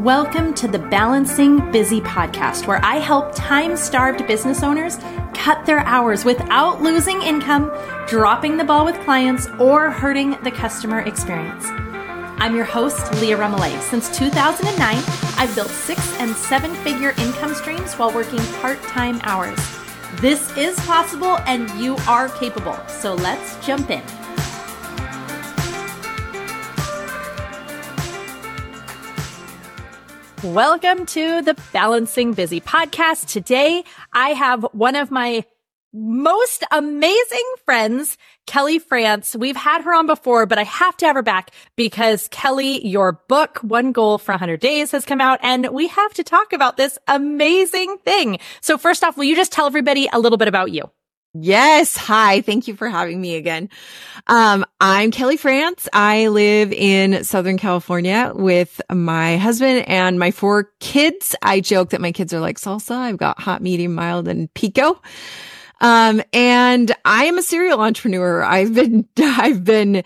Welcome to the Balancing Busy podcast, where I help time starved business owners cut their hours without losing income, dropping the ball with clients, or hurting the customer experience. I'm your host, Leah Remillet. Since 2009, I've built six and seven figure income streams while working part time hours. This is possible and you are capable. So let's jump in. Welcome to the Balancing Busy podcast. Today, I have one of my most amazing friends, Kelli France. We've had her on before, but I have to have her back because Kelli, your book, One Goal for 100 Days has come out and we have to talk about this amazing thing. So first off, will you just tell everybody a little bit about you? Yes. Hi. Thank you for having me again. Um, I'm Kelli France. I live in Southern California with my husband and my four kids. I joke that my kids are like salsa. I've got hot, medium, mild, and pico. Um, and I am a serial entrepreneur. I've been, I've been,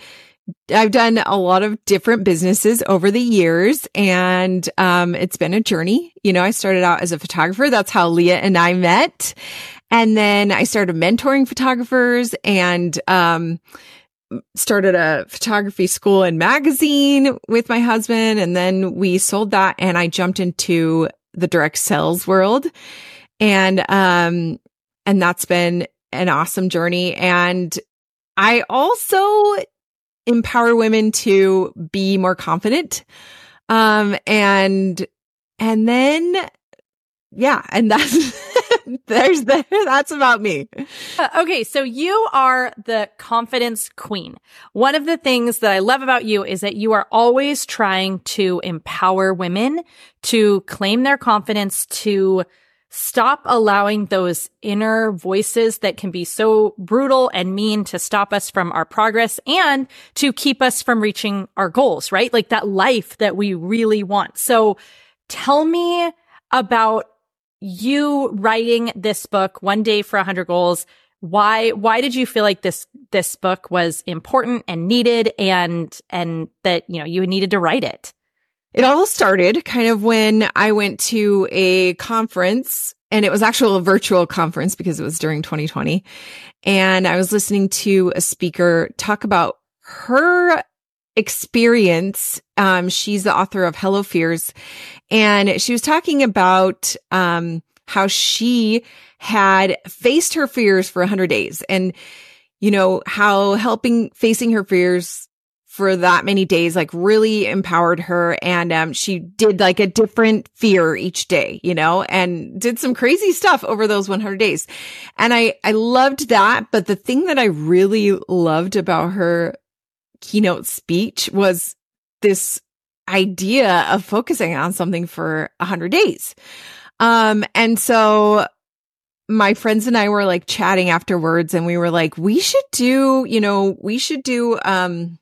I've done a lot of different businesses over the years and, um, it's been a journey. You know, I started out as a photographer. That's how Leah and I met. And then I started mentoring photographers and, um, started a photography school and magazine with my husband. And then we sold that and I jumped into the direct sales world. And, um, and that's been an awesome journey. And I also empower women to be more confident. Um, and, and then, yeah, and that's, there's the, that's about me. Uh, okay. So you are the confidence queen. One of the things that I love about you is that you are always trying to empower women to claim their confidence, to stop allowing those inner voices that can be so brutal and mean to stop us from our progress and to keep us from reaching our goals, right? Like that life that we really want. So tell me about you writing this book, One Day for a Hundred Goals. Why, why did you feel like this, this book was important and needed and, and that, you know, you needed to write it? It all started kind of when I went to a conference and it was actually a virtual conference because it was during 2020. And I was listening to a speaker talk about her experience. Um, she's the author of Hello Fears and she was talking about, um, how she had faced her fears for 100 days and, you know, how helping facing her fears for that many days like really empowered her. And um, she did like a different fear each day you know and did some crazy stuff over those 100 days. And i i loved that. But the thing that i really loved about her keynote speech was this idea of focusing on something for 100 days. Um, and so my friends and I were like chatting afterwards and we were like, we should do, you know, we should do, um,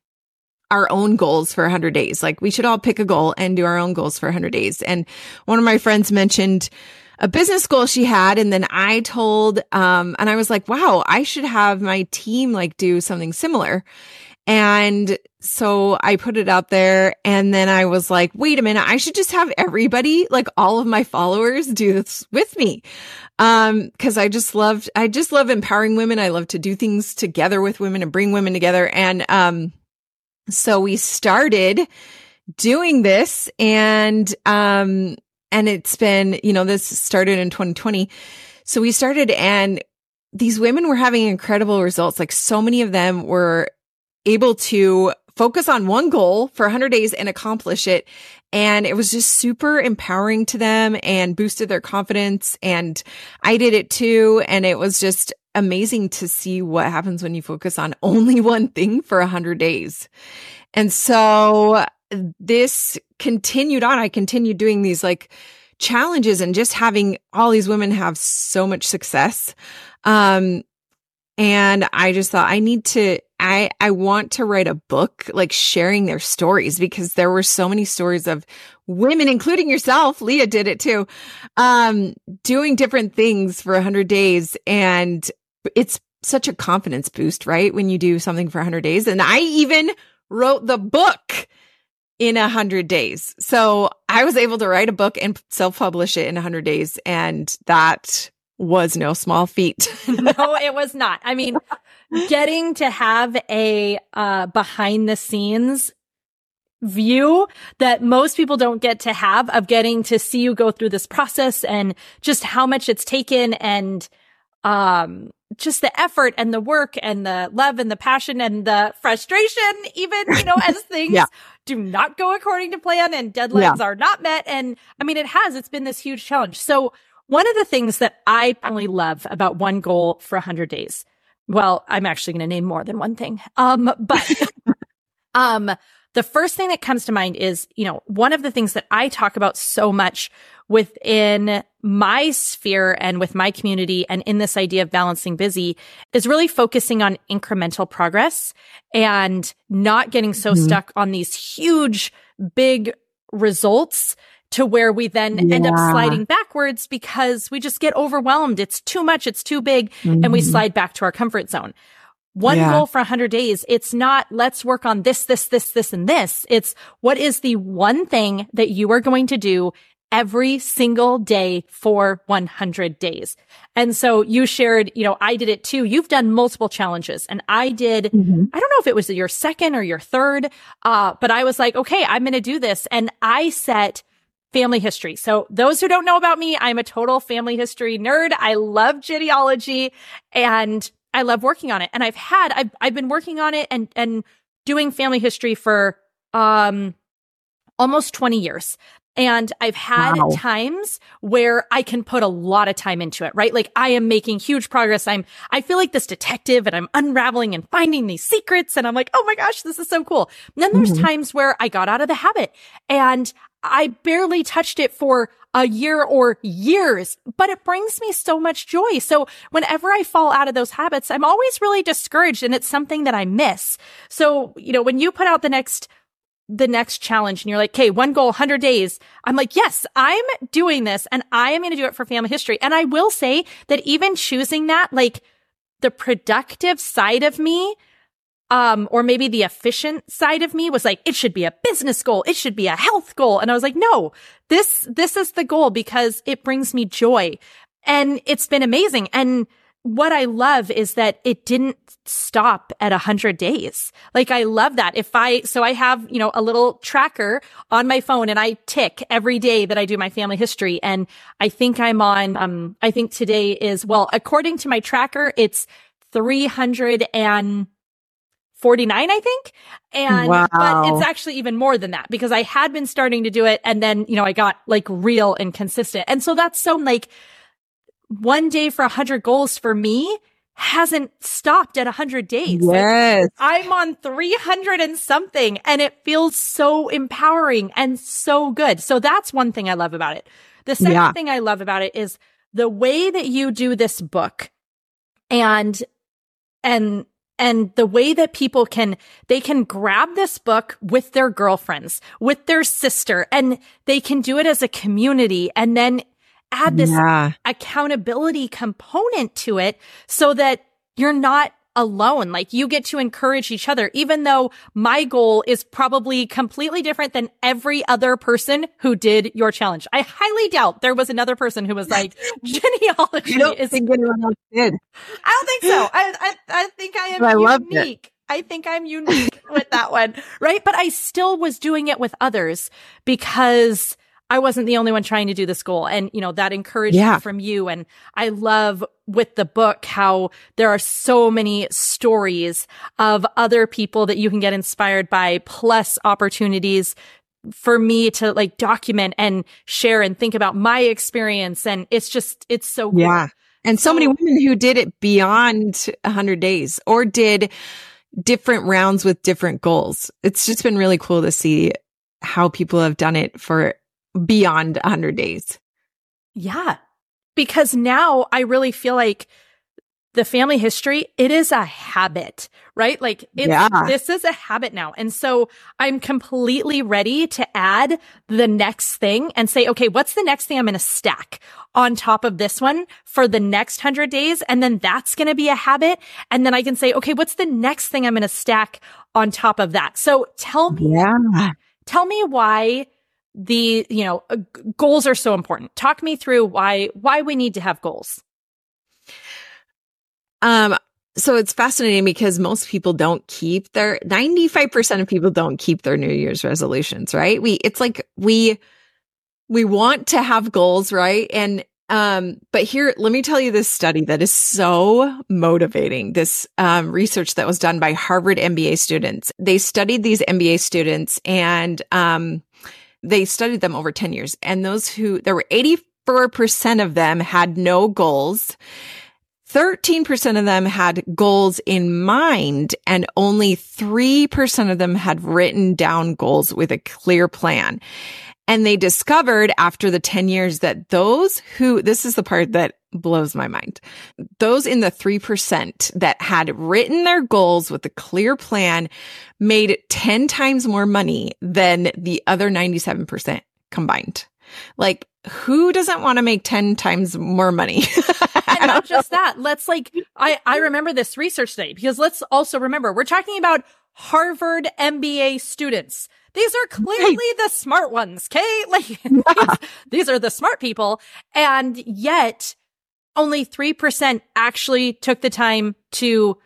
our own goals for 100 days. Like we should all pick a goal and do our own goals for 100 days. And one of my friends mentioned a business goal she had. And then I told, um, and I was like, wow, I should have my team like do something similar. And so I put it out there and then I was like, wait a minute, I should just have everybody, like all of my followers do this with me. Um, cause I just loved, I just love empowering women. I love to do things together with women and bring women together. And, um, so we started doing this and, um, and it's been, you know, this started in 2020. So we started and these women were having incredible results. Like so many of them were able to focus on one goal for 100 days and accomplish it. And it was just super empowering to them and boosted their confidence. And I did it too. And it was just amazing to see what happens when you focus on only one thing for 100 days. And so this continued on. I continued doing these like challenges and just having all these women have so much success. Um, and I just thought I need to, I, I want to write a book, like sharing their stories because there were so many stories of women, including yourself. Leah did it too. Um, doing different things for a hundred days. And it's such a confidence boost, right? When you do something for a hundred days. And I even wrote the book in a hundred days. So I was able to write a book and self publish it in a hundred days. And that was no small feat. no, it was not. I mean, getting to have a uh, behind the scenes view that most people don't get to have of getting to see you go through this process and just how much it's taken and um just the effort and the work and the love and the passion and the frustration even you know as things yeah. do not go according to plan and deadlines yeah. are not met and i mean it has it's been this huge challenge so one of the things that i really love about one goal for 100 days well i'm actually going to name more than one thing um but um the first thing that comes to mind is, you know, one of the things that I talk about so much within my sphere and with my community and in this idea of balancing busy is really focusing on incremental progress and not getting so mm-hmm. stuck on these huge, big results to where we then yeah. end up sliding backwards because we just get overwhelmed. It's too much. It's too big. Mm-hmm. And we mm-hmm. slide back to our comfort zone one yeah. goal for 100 days. It's not let's work on this, this, this, this, and this. It's what is the one thing that you are going to do every single day for 100 days. And so you shared, you know, I did it too. You've done multiple challenges and I did, mm-hmm. I don't know if it was your second or your third, uh, but I was like, okay, I'm going to do this. And I set family history. So those who don't know about me, I'm a total family history nerd. I love genealogy and I love working on it. And I've had, I've, I've been working on it and, and doing family history for, um, almost 20 years. And I've had wow. times where I can put a lot of time into it, right? Like I am making huge progress. I'm, I feel like this detective and I'm unraveling and finding these secrets. And I'm like, oh my gosh, this is so cool. And then there's mm-hmm. times where I got out of the habit and I barely touched it for a year or years, but it brings me so much joy. So whenever I fall out of those habits, I'm always really discouraged and it's something that I miss. So, you know, when you put out the next the next challenge and you're like, okay, one goal, 100 days. I'm like, yes, I'm doing this and I am going to do it for family history. And I will say that even choosing that, like the productive side of me um, or maybe the efficient side of me was like, it should be a business goal. It should be a health goal. And I was like, no, this, this is the goal because it brings me joy. And it's been amazing. And what I love is that it didn't stop at a hundred days. Like I love that. If I, so I have, you know, a little tracker on my phone and I tick every day that I do my family history. And I think I'm on, um, I think today is, well, according to my tracker, it's 300 and 49, I think. And, wow. but it's actually even more than that because I had been starting to do it and then, you know, I got like real and consistent. And so that's so like one day for a hundred goals for me hasn't stopped at a hundred days. Yes. Like, I'm on 300 and something and it feels so empowering and so good. So that's one thing I love about it. The second yeah. thing I love about it is the way that you do this book and, and and the way that people can, they can grab this book with their girlfriends, with their sister, and they can do it as a community and then add this yeah. accountability component to it so that you're not alone. Like you get to encourage each other, even though my goal is probably completely different than every other person who did your challenge. I highly doubt there was another person who was like, genealogy I don't is. Think anyone else did. I don't think so. I, I, I think I am I unique. I think I'm unique with that one. Right. But I still was doing it with others because I wasn't the only one trying to do this goal. And, you know, that encouragement yeah. from you. And I love with the book how there are so many stories of other people that you can get inspired by, plus opportunities for me to like document and share and think about my experience. And it's just, it's so cool. Yeah. And so, so many women who did it beyond 100 days or did different rounds with different goals. It's just been really cool to see how people have done it for beyond 100 days. Yeah. Because now I really feel like the family history, it is a habit, right? Like yeah. this is a habit now. And so I'm completely ready to add the next thing and say, okay, what's the next thing I'm going to stack on top of this one for the next hundred days? And then that's going to be a habit. And then I can say, okay, what's the next thing I'm going to stack on top of that? So tell me, yeah tell me why the, you know, uh, goals are so important. Talk me through why, why we need to have goals. Um, so it's fascinating because most people don't keep their 95% of people don't keep their New Year's resolutions, right? We, it's like we, we want to have goals, right? And, um, but here, let me tell you this study that is so motivating. This, um, research that was done by Harvard MBA students. They studied these MBA students and, um, they studied them over 10 years and those who, there were 84% of them had no goals 13% of them had goals in mind and only 3% of them had written down goals with a clear plan. And they discovered after the 10 years that those who, this is the part that blows my mind. Those in the 3% that had written their goals with a clear plan made 10 times more money than the other 97% combined. Like who doesn't want to make 10 times more money? and not just that. Let's like, I, I remember this research study because let's also remember we're talking about Harvard MBA students. These are clearly right. the smart ones. Okay. Like these, these are the smart people. And yet only 3% actually took the time to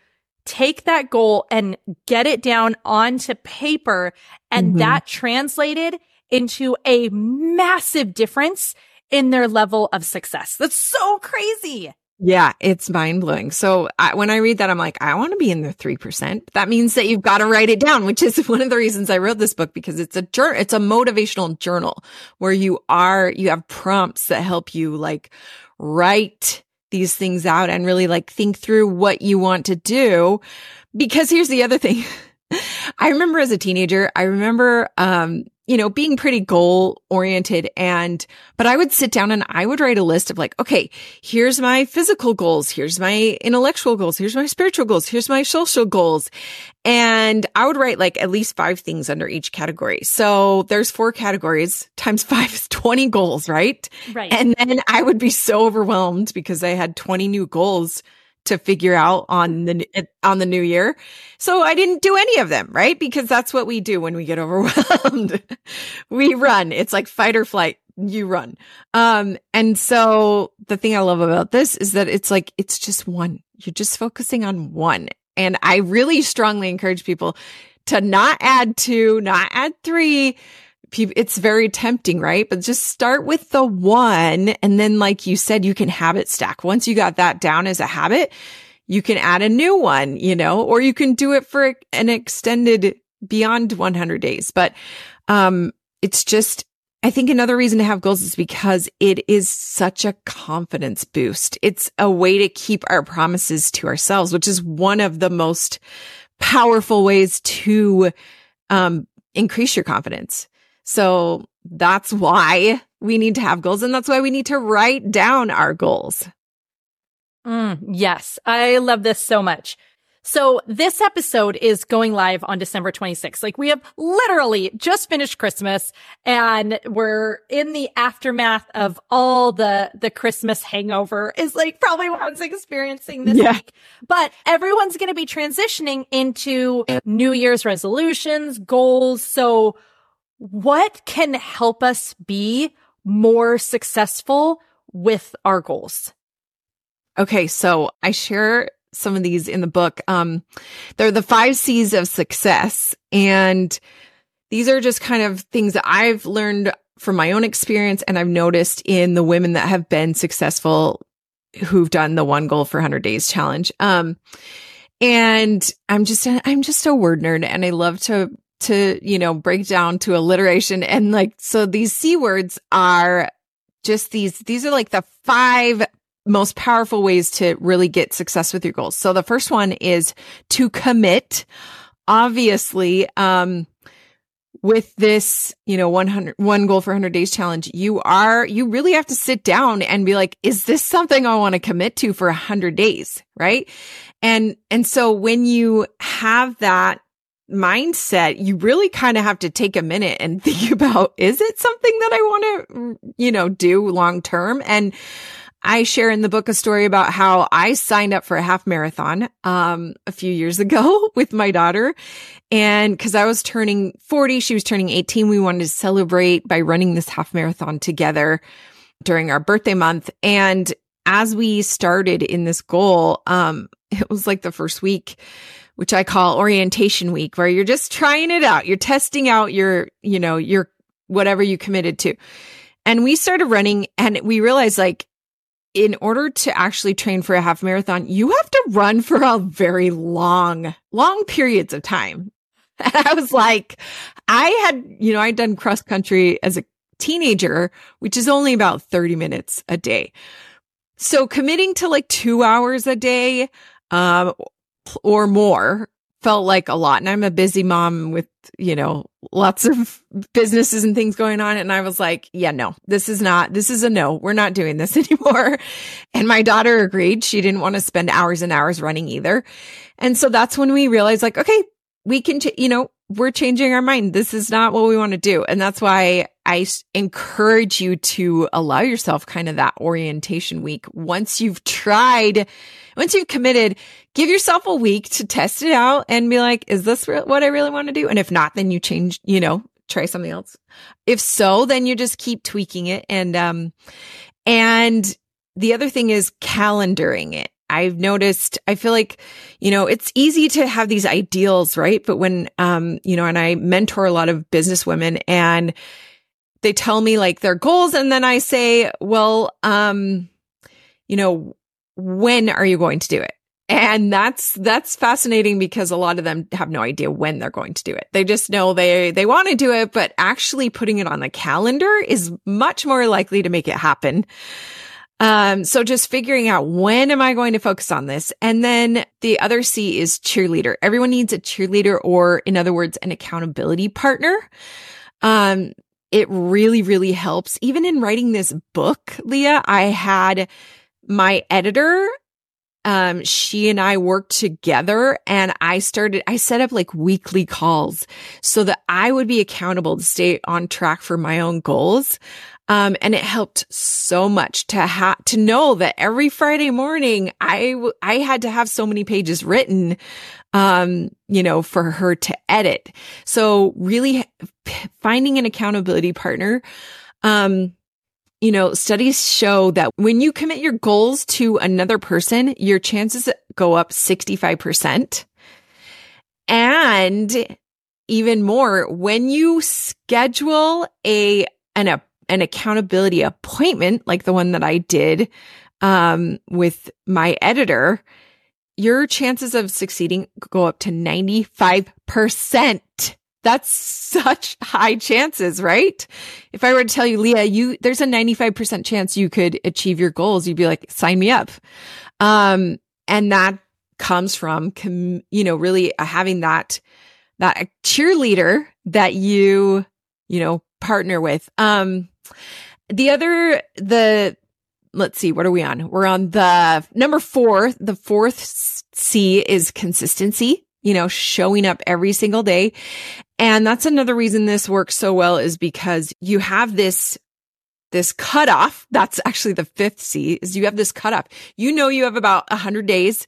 take that goal and get it down onto paper. And mm-hmm. that translated into a massive difference in their level of success. That's so crazy. Yeah, it's mind blowing. So I, when I read that, I'm like, I want to be in the 3%. That means that you've got to write it down, which is one of the reasons I wrote this book because it's a journal, it's a motivational journal where you are, you have prompts that help you like write these things out and really like think through what you want to do. Because here's the other thing. I remember as a teenager, I remember, um, you know, being pretty goal oriented and, but I would sit down and I would write a list of like, okay, here's my physical goals. Here's my intellectual goals. Here's my spiritual goals. Here's my social goals. And I would write like at least five things under each category. So there's four categories times five is 20 goals, right? Right. And then I would be so overwhelmed because I had 20 new goals to figure out on the on the new year. So I didn't do any of them, right? Because that's what we do when we get overwhelmed. we run. It's like fight or flight. You run. Um and so the thing I love about this is that it's like it's just one. You're just focusing on one. And I really strongly encourage people to not add two, not add three, it's very tempting, right? But just start with the one. And then, like you said, you can habit stack. Once you got that down as a habit, you can add a new one, you know, or you can do it for an extended beyond 100 days. But, um, it's just, I think another reason to have goals is because it is such a confidence boost. It's a way to keep our promises to ourselves, which is one of the most powerful ways to, um, increase your confidence. So that's why we need to have goals and that's why we need to write down our goals. Mm, yes. I love this so much. So this episode is going live on December 26th. Like we have literally just finished Christmas and we're in the aftermath of all the, the Christmas hangover is like probably what I was experiencing this yeah. week. But everyone's going to be transitioning into New Year's resolutions, goals. So what can help us be more successful with our goals? Okay. So I share some of these in the book. Um, they're the five C's of success. And these are just kind of things that I've learned from my own experience and I've noticed in the women that have been successful who've done the one goal for 100 days challenge. Um, and I'm just, I'm just a word nerd and I love to to, you know, break down to alliteration. And like, so these C words are just these, these are like the five most powerful ways to really get success with your goals. So the first one is to commit. Obviously, um, with this, you know, 100, one goal for 100 days challenge, you are, you really have to sit down and be like, is this something I want to commit to for 100 days? Right. And, and so when you have that mindset, you really kind of have to take a minute and think about, is it something that I want to, you know, do long term? And I share in the book a story about how I signed up for a half marathon, um, a few years ago with my daughter. And cause I was turning 40, she was turning 18. We wanted to celebrate by running this half marathon together during our birthday month. And as we started in this goal, um, it was like the first week, which I call orientation week, where you're just trying it out. You're testing out your, you know, your whatever you committed to. And we started running and we realized like, in order to actually train for a half marathon, you have to run for a very long, long periods of time. And I was like, I had, you know, I'd done cross country as a teenager, which is only about 30 minutes a day. So committing to like two hours a day, um, or more felt like a lot. And I'm a busy mom with, you know, lots of businesses and things going on. And I was like, yeah, no, this is not, this is a no. We're not doing this anymore. And my daughter agreed. She didn't want to spend hours and hours running either. And so that's when we realized like, okay, we can, ch- you know, we're changing our mind. This is not what we want to do. And that's why I encourage you to allow yourself kind of that orientation week. Once you've tried, once you've committed, give yourself a week to test it out and be like, is this re- what I really want to do? And if not, then you change, you know, try something else. If so, then you just keep tweaking it. And, um, and the other thing is calendaring it. I've noticed, I feel like, you know, it's easy to have these ideals, right? But when, um, you know, and I mentor a lot of business women and they tell me like their goals. And then I say, well, um, you know, when are you going to do it? And that's, that's fascinating because a lot of them have no idea when they're going to do it. They just know they, they want to do it, but actually putting it on the calendar is much more likely to make it happen. Um, so just figuring out when am I going to focus on this? And then the other C is cheerleader. Everyone needs a cheerleader or in other words, an accountability partner. Um, it really, really helps. Even in writing this book, Leah, I had my editor um, she and I worked together and I started, I set up like weekly calls so that I would be accountable to stay on track for my own goals. Um, and it helped so much to have, to know that every Friday morning I, w- I had to have so many pages written, um, you know, for her to edit. So really finding an accountability partner, um, you know, studies show that when you commit your goals to another person, your chances go up 65%. And even more, when you schedule a, an, a, an accountability appointment, like the one that I did, um, with my editor, your chances of succeeding go up to 95%. That's such high chances, right? If I were to tell you, Leah, you, there's a 95% chance you could achieve your goals, you'd be like, sign me up. Um, and that comes from, com- you know, really having that, that cheerleader that you, you know, partner with. Um, the other, the, let's see, what are we on? We're on the number four. The fourth C is consistency you know, showing up every single day. And that's another reason this works so well is because you have this this cutoff. That's actually the fifth C is you have this cutoff. You know, you have about a hundred days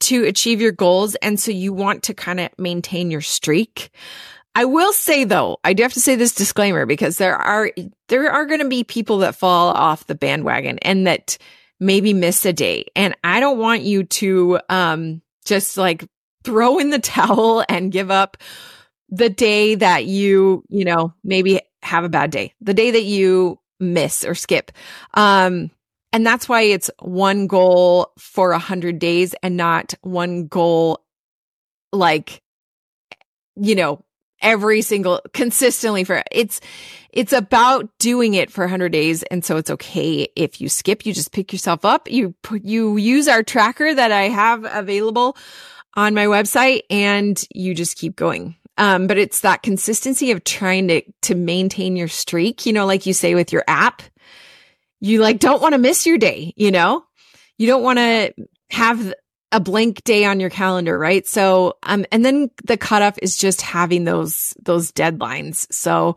to achieve your goals. And so you want to kind of maintain your streak. I will say though, I do have to say this disclaimer because there are, there are going to be people that fall off the bandwagon and that maybe miss a day. And I don't want you to, um, just like throw in the towel and give up the day that you, you know, maybe have a bad day, the day that you miss or skip. Um, and that's why it's one goal for a hundred days and not one goal like, you know, every single consistently for it's, it's about doing it for 100 days. And so it's okay if you skip, you just pick yourself up. You put, you use our tracker that I have available on my website and you just keep going. Um, but it's that consistency of trying to, to maintain your streak, you know, like you say with your app, you like don't want to miss your day, you know, you don't want to have a blank day on your calendar, right? So, um, and then the cutoff is just having those, those deadlines. So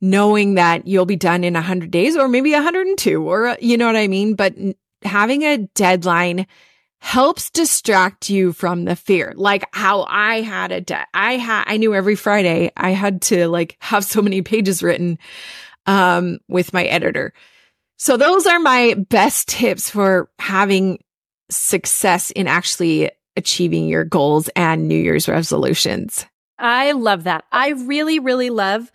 knowing that you'll be done in a hundred days or maybe a hundred and two or, you know what I mean? But having a deadline helps distract you from the fear. Like how I had a I had I knew every Friday I had to like have so many pages written um with my editor. So those are my best tips for having success in actually achieving your goals and New Year's resolutions. I love that. I really, really love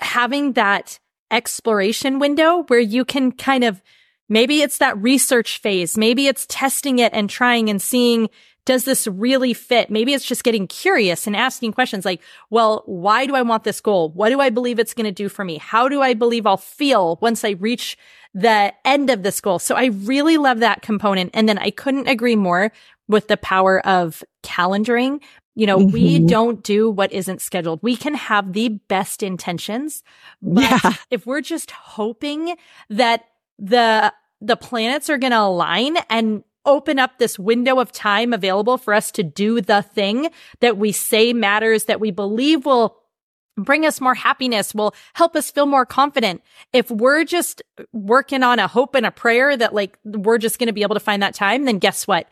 having that exploration window where you can kind of maybe it's that research phase. Maybe it's testing it and trying and seeing does this really fit? Maybe it's just getting curious and asking questions like, well, why do I want this goal? What do I believe it's going to do for me? How do I believe I'll feel once I reach the end of this goal? So I really love that component. And then I couldn't agree more with the power of calendaring. You know, mm-hmm. we don't do what isn't scheduled. We can have the best intentions, but yeah. if we're just hoping that the the planets are going to align and open up this window of time available for us to do the thing that we say matters, that we believe will bring us more happiness, will help us feel more confident. If we're just working on a hope and a prayer that like we're just going to be able to find that time, then guess what?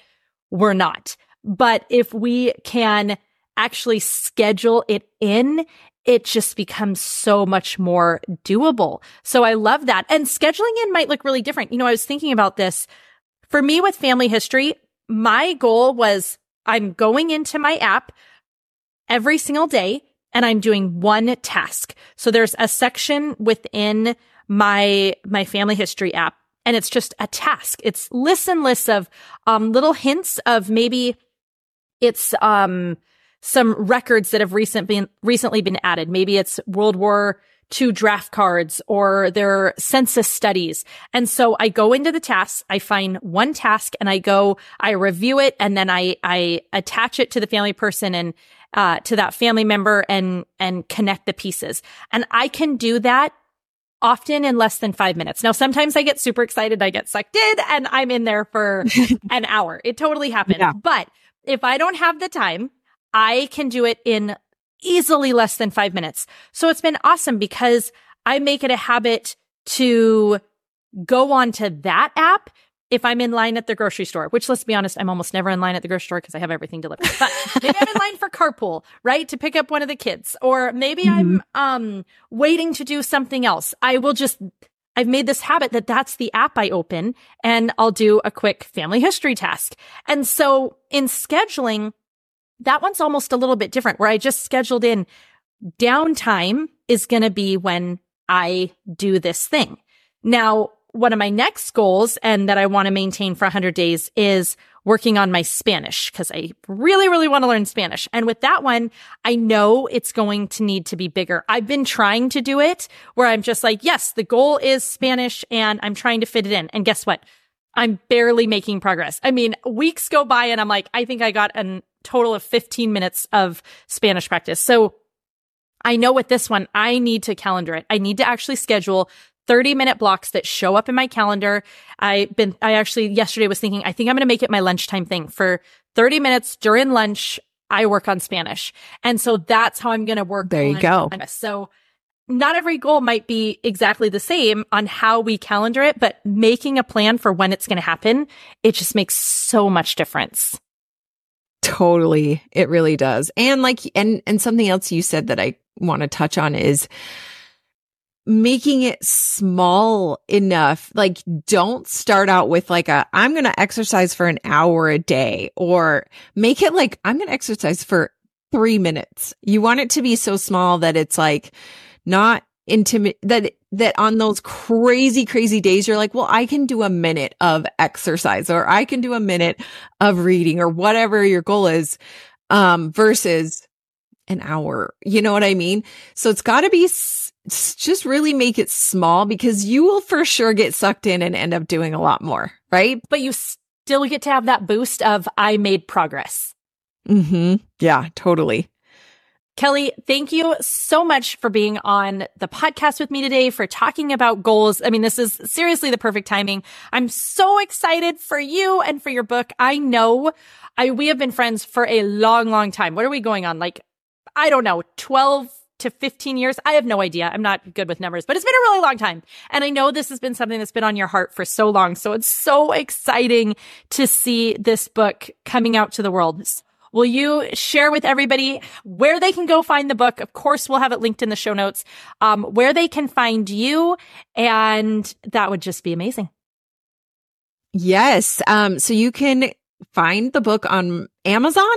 We're not. But if we can actually schedule it in, it just becomes so much more doable. So I love that. And scheduling in might look really different. You know, I was thinking about this for me with family history. My goal was I'm going into my app every single day and I'm doing one task. So there's a section within my, my family history app and it's just a task. It's lists and lists of, um, little hints of maybe it's, um, some records that have recent been, recently been added. Maybe it's World War II draft cards or their census studies. And so I go into the tasks, I find one task and I go, I review it and then I, I attach it to the family person and, uh, to that family member and, and connect the pieces. And I can do that often in less than five minutes. Now, sometimes I get super excited. I get sucked in and I'm in there for an hour. It totally happens. Yeah. But if I don't have the time, I can do it in easily less than five minutes. So it's been awesome because I make it a habit to go on to that app if I'm in line at the grocery store, which let's be honest, I'm almost never in line at the grocery store because I have everything delivered. But maybe I'm in line for carpool, right? To pick up one of the kids. Or maybe mm-hmm. I'm um waiting to do something else. I will just I've made this habit that that's the app I open and I'll do a quick family history task. And so in scheduling, that one's almost a little bit different where I just scheduled in downtime is going to be when I do this thing. Now, one of my next goals and that I want to maintain for 100 days is working on my Spanish because I really, really want to learn Spanish. And with that one, I know it's going to need to be bigger. I've been trying to do it where I'm just like, yes, the goal is Spanish and I'm trying to fit it in. And guess what? I'm barely making progress. I mean, weeks go by and I'm like, I think I got an total of 15 minutes of Spanish practice. So I know with this one, I need to calendar it. I need to actually schedule 30 minute blocks that show up in my calendar. I've been, I actually yesterday was thinking, I think I'm going to make it my lunchtime thing for 30 minutes during lunch. I work on Spanish. And so that's how I'm going to work. There you go. Spanish. So not every goal might be exactly the same on how we calendar it, but making a plan for when it's going to happen, it just makes so much difference. Totally. It really does. And like, and, and something else you said that I want to touch on is making it small enough. Like, don't start out with like a, I'm going to exercise for an hour a day or make it like, I'm going to exercise for three minutes. You want it to be so small that it's like not intimate that that on those crazy crazy days you're like well i can do a minute of exercise or i can do a minute of reading or whatever your goal is um versus an hour. You know what i mean? So it's got to be s- just really make it small because you will for sure get sucked in and end up doing a lot more right? But you still get to have that boost of i made progress. Mhm yeah totally Kelli, thank you so much for being on the podcast with me today, for talking about goals. I mean, this is seriously the perfect timing. I'm so excited for you and for your book. I know I, we have been friends for a long, long time. What are we going on? Like, I don't know, 12 to 15 years. I have no idea. I'm not good with numbers, but it's been a really long time. And I know this has been something that's been on your heart for so long. So it's so exciting to see this book coming out to the world. Will you share with everybody where they can go find the book? Of course, we'll have it linked in the show notes, um, where they can find you. And that would just be amazing. Yes. Um, so you can find the book on Amazon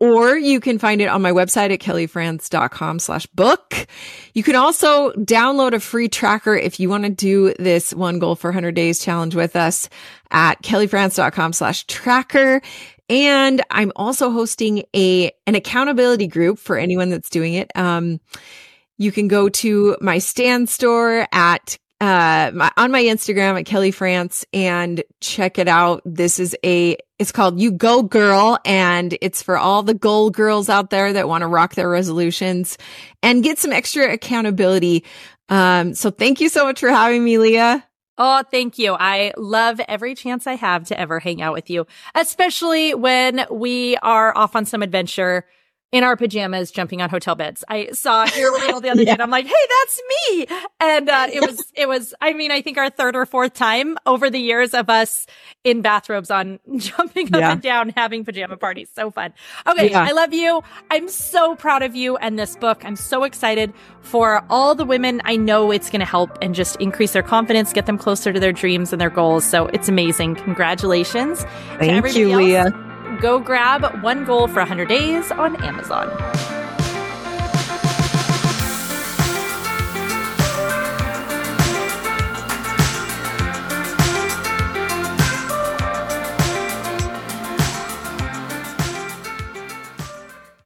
or you can find it on my website at kellifrance.com slash book. You can also download a free tracker if you want to do this one goal for 100 days challenge with us at kellifrance.com slash tracker. And I'm also hosting a, an accountability group for anyone that's doing it. Um, you can go to my Stan Store at uh, my, on my Instagram at Kelli France and check it out. This is a, it's called You Go Girl and it's for all the goal girls out there that want to rock their resolutions and get some extra accountability. Um, so thank you so much for having me, Leah. Oh, thank you. I love every chance I have to ever hang out with you, especially when we are off on some adventure in our pajamas jumping on hotel beds. I saw your reel the other yeah. day I'm like, Hey, that's me. And, uh, it was, it was, I mean, I think our third or fourth time over the years of us in bathrobes on jumping up yeah. and down, having pajama parties. So fun. Okay. Yeah. I love you. I'm so proud of you and this book. I'm so excited for all the women. I know it's going to help and just increase their confidence, get them closer to their dreams and their goals. So it's amazing. Congratulations. Thank you, else. Leah go grab One Goal for 100 Days on Amazon.